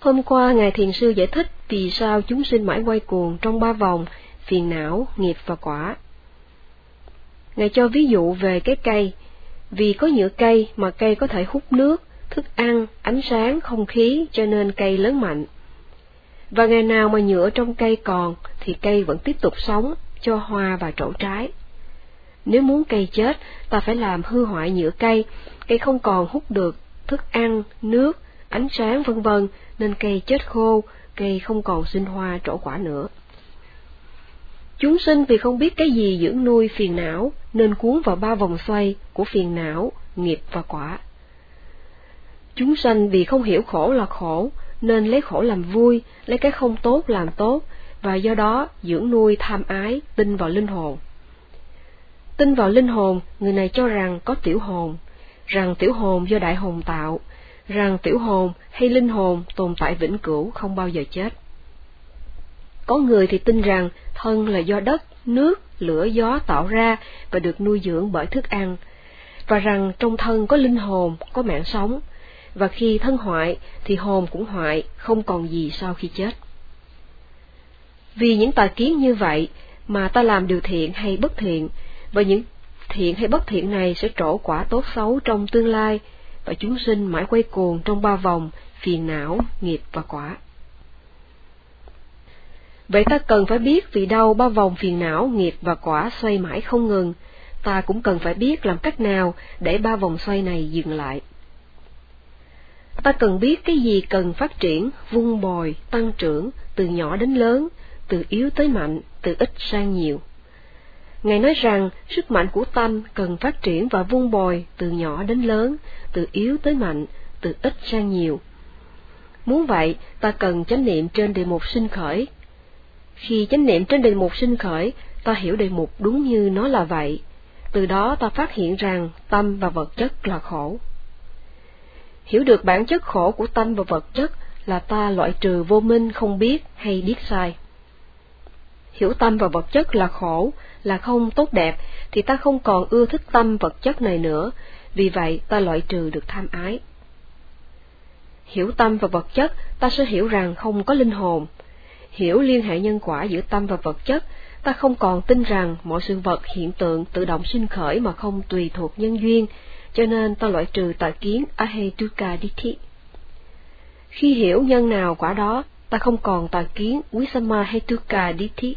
Hôm qua Ngài Thiền Sư giải thích vì sao chúng sinh mãi quay cuồng trong ba vòng, phiền não, nghiệp và quả. Ngài cho ví dụ về cái cây, vì có nhựa cây mà cây có thể hút nước, thức ăn, ánh sáng, không khí cho nên cây lớn mạnh. Và ngày nào mà nhựa trong cây còn thì cây vẫn tiếp tục sống, cho hoa và trổ trái. Nếu muốn cây chết, ta phải làm hư hoại nhựa cây, cây không còn hút được thức ăn, nước, ánh sáng vân vân nên cây chết khô, cây không còn sinh hoa trổ quả nữa. Chúng sinh vì không biết cái gì dưỡng nuôi phiền não, nên cuốn vào ba vòng xoay của phiền não, nghiệp và quả. Chúng sanh vì không hiểu khổ là khổ, nên lấy khổ làm vui, lấy cái không tốt làm tốt, và do đó dưỡng nuôi tham ái, tin vào linh hồn. Tin vào linh hồn, người này cho rằng có tiểu hồn, rằng tiểu hồn do đại hồn tạo, rằng tiểu hồn hay linh hồn tồn tại vĩnh cửu không bao giờ chết. Có người thì tin rằng thân là do đất, nước, lửa gió tạo ra và được nuôi dưỡng bởi thức ăn, và rằng trong thân có linh hồn, có mạng sống, và khi thân hoại thì hồn cũng hoại, không còn gì sau khi chết. Vì những tà kiến như vậy mà ta làm điều thiện hay bất thiện, và những thiện hay bất thiện này sẽ trổ quả tốt xấu trong tương lai, và chúng sinh mãi quay cuồng trong ba vòng, phiền não, nghiệp và quả. Vậy ta cần phải biết vì đâu ba vòng phiền não, nghiệp và quả xoay mãi không ngừng, ta cũng cần phải biết làm cách nào để ba vòng xoay này dừng lại. Ta cần biết cái gì cần phát triển, vung bồi, tăng trưởng, từ nhỏ đến lớn, từ yếu tới mạnh, từ ít sang nhiều. Ngài nói rằng sức mạnh của tâm cần phát triển và vun bồi từ nhỏ đến lớn, từ yếu tới mạnh, từ ít sang nhiều. Muốn vậy, ta cần chánh niệm trên đề mục sinh khởi. Khi chánh niệm trên đề mục sinh khởi, ta hiểu đề mục đúng như nó là vậy. Từ đó ta phát hiện rằng tâm và vật chất là khổ. Hiểu được bản chất khổ của tâm và vật chất là ta loại trừ vô minh không biết hay biết sai. Hiểu tâm và vật chất là khổ, là không tốt đẹp, thì ta không còn ưa thích tâm vật chất này nữa, vì vậy ta loại trừ được tham ái. Hiểu tâm và vật chất, ta sẽ hiểu rằng không có linh hồn. Hiểu liên hệ nhân quả giữa tâm và vật chất, ta không còn tin rằng mọi sự vật hiện tượng tự động sinh khởi mà không tùy thuộc nhân duyên, cho nên ta loại trừ tà kiến Ahetuka Ditti. Khi hiểu nhân nào quả đó, ta không còn tà kiến Wisama đi Ditti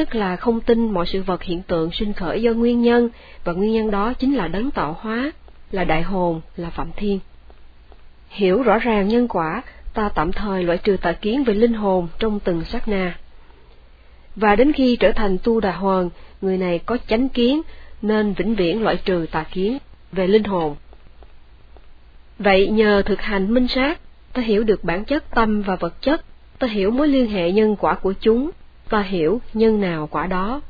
tức là không tin mọi sự vật hiện tượng sinh khởi do nguyên nhân, và nguyên nhân đó chính là đấng tạo hóa, là đại hồn, là phạm thiên. Hiểu rõ ràng nhân quả, ta tạm thời loại trừ tà kiến về linh hồn trong từng sát na. Và đến khi trở thành tu đà hoàng, người này có chánh kiến, nên vĩnh viễn loại trừ tà kiến về linh hồn. Vậy nhờ thực hành minh sát, ta hiểu được bản chất tâm và vật chất, ta hiểu mối liên hệ nhân quả của chúng, ta hiểu nhân nào quả đó.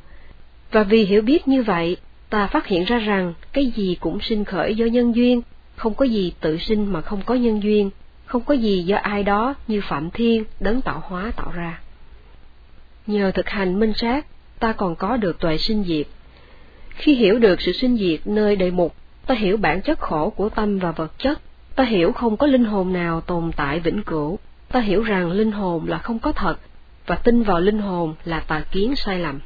Và vì hiểu biết như vậy, ta phát hiện ra rằng cái gì cũng sinh khởi do nhân duyên, không có gì tự sinh mà không có nhân duyên, không có gì do ai đó như Phạm Thiên, đấng tạo hóa tạo ra. Nhờ thực hành minh sát, ta còn có được tuệ sinh diệt. Khi hiểu được sự sinh diệt nơi đề mục, ta hiểu bản chất khổ của tâm và vật chất, ta hiểu không có linh hồn nào tồn tại vĩnh cửu, ta hiểu rằng linh hồn là không có thật, và tin vào linh hồn là tà kiến sai lầm.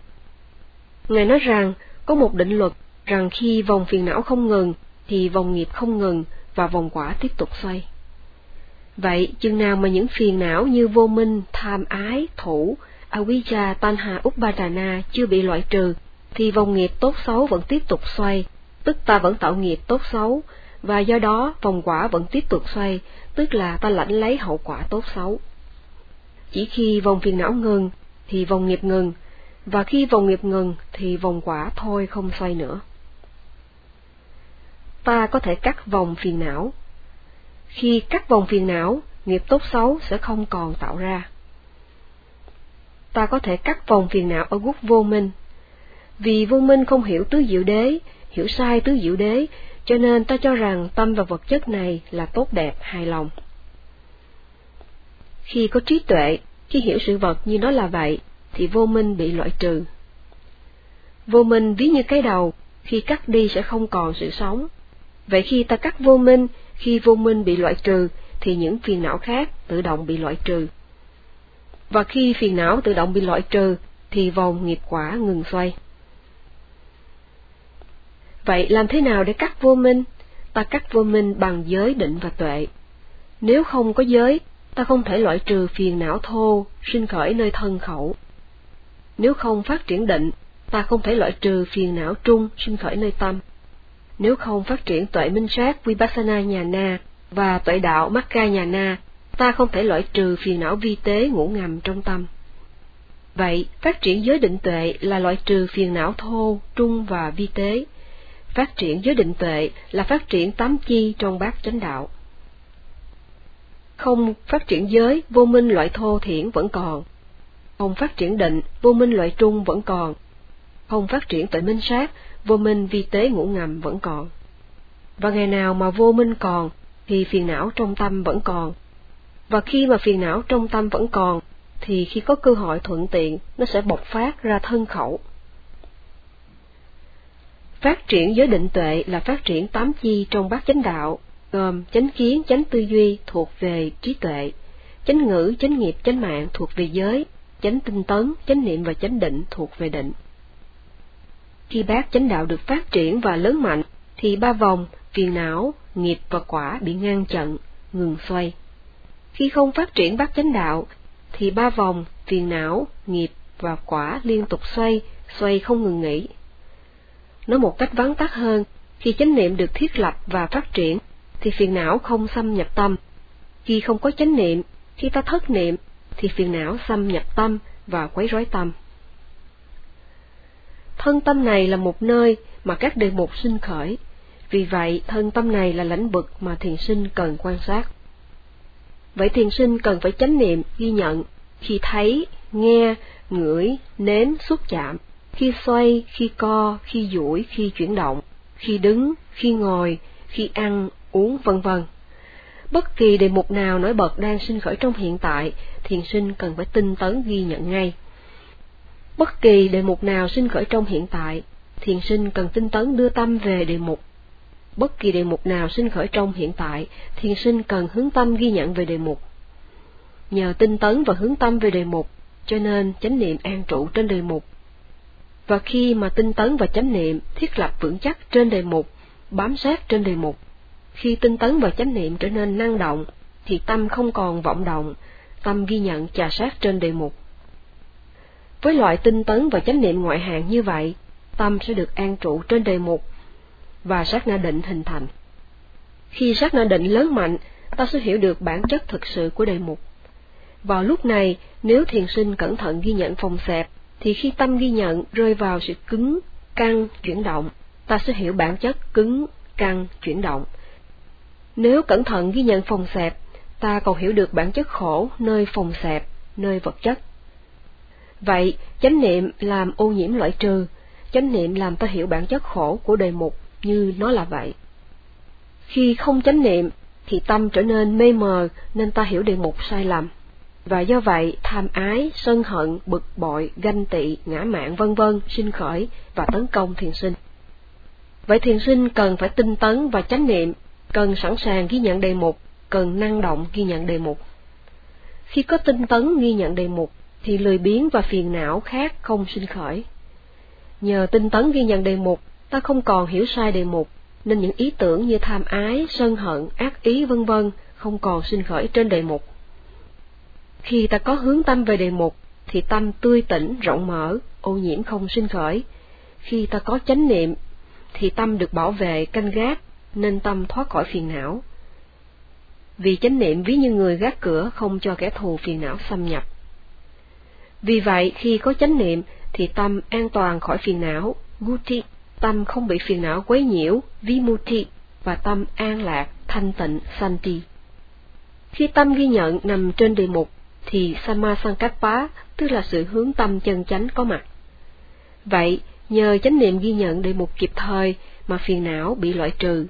Ngài nói rằng, có một định luật rằng khi vòng phiền não không ngừng, thì vòng nghiệp không ngừng và vòng quả tiếp tục xoay. Vậy, chừng nào mà những phiền não như vô minh, tham ái, thủ, avijja, tanha, upadana chưa bị loại trừ, thì vòng nghiệp tốt xấu vẫn tiếp tục xoay, tức ta vẫn tạo nghiệp tốt xấu, và do đó vòng quả vẫn tiếp tục xoay, tức là ta lãnh lấy hậu quả tốt xấu. Chỉ khi vòng phiền não ngừng, thì vòng nghiệp ngừng, và khi vòng nghiệp ngừng thì vòng quả thôi không xoay nữa. Ta có thể cắt vòng phiền não. Khi cắt vòng phiền não, nghiệp tốt xấu sẽ không còn tạo ra. Ta có thể cắt vòng phiền não ở gút vô minh. Vì vô minh không hiểu tứ diệu đế, hiểu sai tứ diệu đế, cho nên ta cho rằng tâm và vật chất này là tốt đẹp, hài lòng. Khi có trí tuệ, khi hiểu sự vật như nó là vậy, thì vô minh bị loại trừ. Vô minh ví như cái đầu, khi cắt đi sẽ không còn sự sống. Vậy khi ta cắt vô minh, khi vô minh bị loại trừ, thì những phiền não khác tự động bị loại trừ. Và khi phiền não tự động bị loại trừ, thì vòng nghiệp quả ngừng xoay. Vậy làm thế nào để cắt vô minh? Ta cắt vô minh bằng giới định và tuệ. Nếu không có giới, ta không thể loại trừ phiền não thô, sinh khởi nơi thân khẩu. Nếu không phát triển định, ta không thể loại trừ phiền não trung, sinh khởi nơi tâm. Nếu không phát triển tuệ minh sát Vipassana nhà na và tuệ đạo Makka nhà na, ta không thể loại trừ phiền não vi tế ngủ ngầm trong tâm. Vậy, phát triển giới định tuệ là loại trừ phiền não thô, trung và vi tế. Phát triển giới định tuệ là phát triển tám chi trong bát chánh đạo. Không phát triển giới, vô minh loại thô thiển vẫn còn. Không phát triển định, vô minh loại trung vẫn còn. Không phát triển tuệ minh sát, vô minh vi tế ngũ ngầm vẫn còn. Và ngày nào mà vô minh còn, thì phiền não trong tâm vẫn còn. Và khi mà phiền não trong tâm vẫn còn, thì khi có cơ hội thuận tiện, nó sẽ bộc phát ra thân khẩu. Phát triển giới định tuệ là phát triển tám chi trong bát chánh đạo, gồm chánh kiến, chánh tư duy thuộc về trí tuệ, chánh ngữ, chánh nghiệp, chánh mạng thuộc về giới, chánh tinh tấn, chánh niệm và chánh định thuộc về định. Khi bát chánh đạo được phát triển và lớn mạnh, thì ba vòng, phiền não, nghiệp và quả bị ngăn chặn, ngừng xoay. Khi không phát triển bát chánh đạo, thì ba vòng, phiền não, nghiệp và quả liên tục xoay, xoay không ngừng nghỉ. Nói một cách vắn tắt hơn, khi chánh niệm được thiết lập và phát triển, thì phiền não không xâm nhập tâm. Khi không có chánh niệm, khi ta thất niệm, thì phiền não xâm nhập tâm và quấy rối tâm. Thân tâm này là một nơi mà các đề mục sinh khởi, vì vậy thân tâm này là lãnh vực mà thiền sinh cần quan sát. Vậy thiền sinh cần phải chánh niệm, ghi nhận, khi thấy, nghe, ngửi, nếm, xúc chạm, khi xoay, khi co, khi duỗi, khi chuyển động, khi đứng, khi ngồi, khi ăn, uống, vân vân. Bất kỳ đề mục nào nổi bật đang sinh khởi trong hiện tại, thiền sinh cần phải tinh tấn ghi nhận ngay. Bất kỳ đề mục nào sinh khởi trong hiện tại, thiền sinh cần tinh tấn đưa tâm về đề mục. Bất kỳ đề mục nào sinh khởi trong hiện tại, thiền sinh cần hướng tâm ghi nhận về đề mục. Nhờ tinh tấn và hướng tâm về đề mục, cho nên chánh niệm an trụ trên đề mục. Và khi mà tinh tấn và chánh niệm thiết lập vững chắc trên đề mục, bám sát trên đề mục, khi tinh tấn và chánh niệm trở nên năng động, thì tâm không còn vọng động, tâm ghi nhận trà sát trên đề mục. Với loại tinh tấn và chánh niệm ngoại hạng như vậy, tâm sẽ được an trụ trên đề mục, và sát na định hình thành. Khi sát na định lớn mạnh, ta sẽ hiểu được bản chất thực sự của đề mục. Vào lúc này, nếu thiền sinh cẩn thận ghi nhận phòng xẹp, thì khi tâm ghi nhận rơi vào sự cứng, căng, chuyển động, ta sẽ hiểu bản chất cứng, căng, chuyển động. Nếu cẩn thận ghi nhận phòng xẹp, ta còn hiểu được bản chất khổ nơi phòng xẹp, nơi vật chất. Vậy, chánh niệm làm ô nhiễm loại trừ, chánh niệm làm ta hiểu bản chất khổ của đề mục như nó là vậy. Khi không chánh niệm, thì tâm trở nên mê mờ nên ta hiểu đề mục sai lầm. Và do vậy, tham ái, sân hận, bực bội, ganh tị, ngã mạn vân vân sinh khởi và tấn công thiền sinh. Vậy thiền sinh cần phải tinh tấn và chánh niệm, cần sẵn sàng ghi nhận đề mục, cần năng động ghi nhận đề mục. Khi có tinh tấn ghi nhận đề mục, thì lười biếng và phiền não khác không sinh khởi. Nhờ tinh tấn ghi nhận đề mục, ta không còn hiểu sai đề mục, nên những ý tưởng như tham ái, sân hận, ác ý vân vân không còn sinh khởi trên đề mục. Khi ta có hướng tâm về đề mục, thì tâm tươi tỉnh, rộng mở, ô nhiễm không sinh khởi. Khi ta có chánh niệm, thì tâm được bảo vệ, canh gác, nên tâm thoát khỏi phiền não. Vì chánh niệm ví như người gác cửa không cho kẻ thù phiền não xâm nhập. Vì vậy, khi có chánh niệm, thì tâm an toàn khỏi phiền não, guti, tâm không bị phiền não quấy nhiễu, vimuti, và tâm an lạc, thanh tịnh, santi. Khi tâm ghi nhận nằm trên đề mục, thì Samasankappa, tức là sự hướng tâm chân chánh có mặt. Vậy, nhờ chánh niệm ghi nhận đề mục kịp thời mà phiền não bị loại trừ.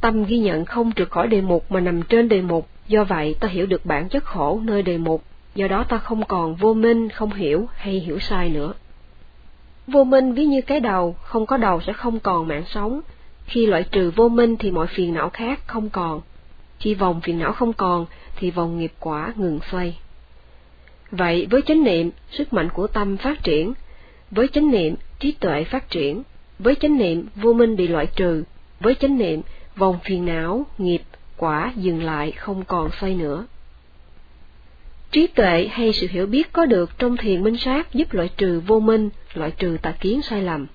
Tâm ghi nhận không trượt khỏi đề mục mà nằm trên đề mục, do vậy ta hiểu được bản chất khổ nơi đề mục, do đó ta không còn vô minh, không hiểu hay hiểu sai nữa. Vô minh ví như cái đầu, không có đầu sẽ không còn mạng sống. Khi loại trừ vô minh thì mọi phiền não khác không còn. khi vòng phiền não không còn, thì vòng nghiệp quả ngừng xoay. Vậy với chánh niệm, sức mạnh của tâm phát triển, với chánh niệm, trí tuệ phát triển, với chánh niệm, vô minh bị loại trừ, với chánh niệm, vòng phiền não, nghiệp, quả dừng lại không còn xoay nữa. Trí tuệ hay sự hiểu biết có được trong thiền minh sát giúp loại trừ vô minh, loại trừ tà kiến sai lầm.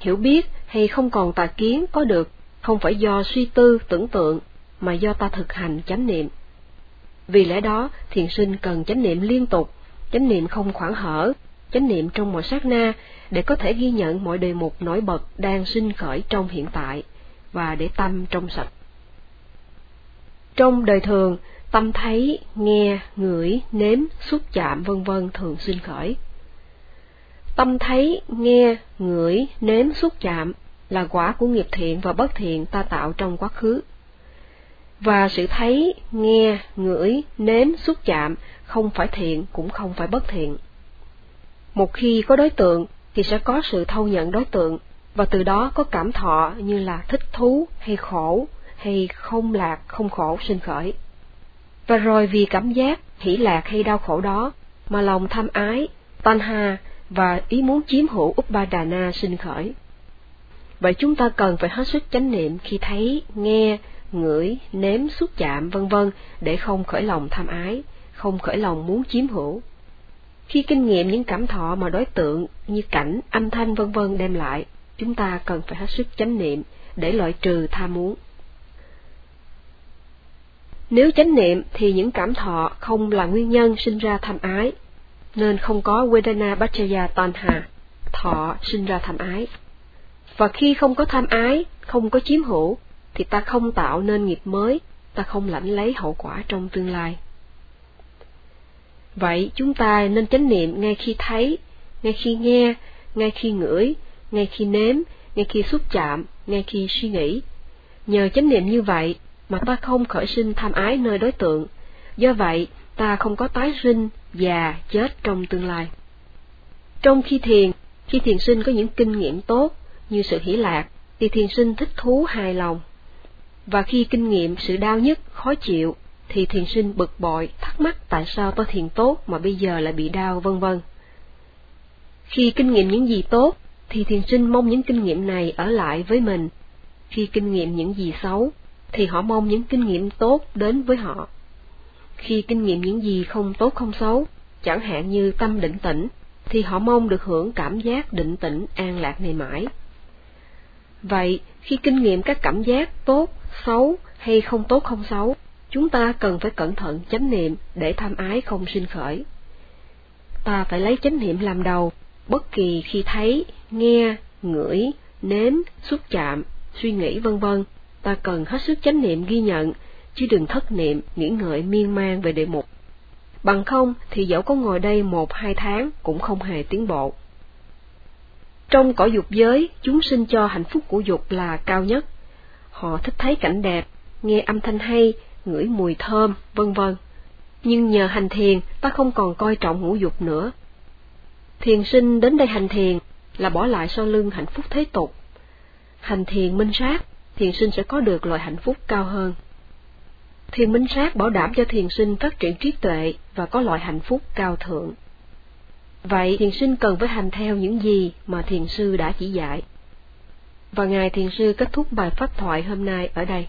Hiểu biết hay không còn tà kiến có được không phải do suy tư, tưởng tượng, mà do ta thực hành chánh niệm. Vì lẽ đó, thiền sinh cần chánh niệm liên tục, chánh niệm không khoảng hở, chánh niệm trong mọi sát na để có thể ghi nhận mọi đề mục nổi bật đang sinh khởi trong hiện tại và để tâm trong sạch. Trong đời thường, tâm thấy, nghe, ngửi, nếm, xúc chạm vân vân thường sinh khởi. Tâm thấy, nghe, ngửi, nếm, xúc chạm là quả của nghiệp thiện và bất thiện ta tạo trong quá khứ. Và sự thấy, nghe, ngửi, nếm, xúc chạm không phải thiện cũng không phải bất thiện. Một khi có đối tượng thì sẽ có sự thâu nhận đối tượng, và từ đó có cảm thọ như là thích thú hay khổ, hay không lạc không khổ sinh khởi. Và rồi vì cảm giác hỷ lạc hay đau khổ đó mà lòng tham ái, tanha và ý muốn chiếm hữu Upadana sinh khởi. Vậy chúng ta cần phải hết sức chánh niệm khi thấy, nghe, ngửi, nếm, xúc chạm vân vân để không khởi lòng tham ái, không khởi lòng muốn chiếm hữu. Khi kinh nghiệm những cảm thọ mà đối tượng như cảnh, âm thanh vân vân đem lại, chúng ta cần phải hết sức chánh niệm để loại trừ tham muốn. Nếu chánh niệm thì những cảm thọ không là nguyên nhân sinh ra tham ái, nên không có Vedana Bachaya Tanha, thọ sinh ra tham ái. Và khi không có tham ái, không có chiếm hữu, thì ta không tạo nên nghiệp mới, ta không lãnh lấy hậu quả trong tương lai. Vậy chúng ta nên chánh niệm ngay khi thấy, ngay khi nghe, ngay khi ngửi, ngay khi nếm, ngay khi xúc chạm, ngay khi suy nghĩ. Nhờ chánh niệm như vậy mà ta không khởi sinh tham ái nơi đối tượng, do vậy ta không có tái sinh, già, chết trong tương lai. Trong khi thiền, khi thiền sinh có những kinh nghiệm tốt như sự hỷ lạc, thì thiền sinh thích thú hài lòng. Và khi kinh nghiệm sự đau nhất khó chịu, thì thiền sinh bực bội, thắc mắc tại sao tôi thiền tốt mà bây giờ lại bị đau vân vân. Khi kinh nghiệm những gì tốt, thì thiền sinh mong những kinh nghiệm này ở lại với mình. Khi kinh nghiệm những gì xấu, thì họ mong những kinh nghiệm tốt đến với họ. Khi kinh nghiệm những gì không tốt không xấu, chẳng hạn như tâm định tĩnh, thì họ mong được hưởng cảm giác định tĩnh an lạc này mãi. Vậy, khi kinh nghiệm các cảm giác tốt, xấu hay không tốt không xấu, chúng ta cần phải cẩn thận chánh niệm để tham ái không sinh khởi. Ta phải lấy chánh niệm làm đầu, bất kỳ khi thấy, nghe, ngửi, nếm, xúc chạm, suy nghĩ vân vân, ta cần hết sức chánh niệm ghi nhận, chứ đừng thất niệm, nghĩ ngợi miên man về đề mục. Bằng không thì dẫu có ngồi đây một hai tháng cũng không hề tiến bộ. Trong cõi dục giới, chúng sinh cho hạnh phúc của dục là cao nhất. Họ thích thấy cảnh đẹp, nghe âm thanh hay, ngửi mùi thơm, vân vân. Nhưng nhờ hành thiền, ta không còn coi trọng ngũ dục nữa. Thiền sinh đến đây hành thiền là bỏ lại sau lưng hạnh phúc thế tục. Hành thiền minh sát, thiền sinh sẽ có được loại hạnh phúc cao hơn. Thiền minh sát bảo đảm cho thiền sinh phát triển trí tuệ và có loại hạnh phúc cao thượng. Vậy thiền sinh cần phải hành theo những gì mà thiền sư đã chỉ dạy. Và Ngài Thiền sư kết thúc bài pháp thoại hôm nay ở đây.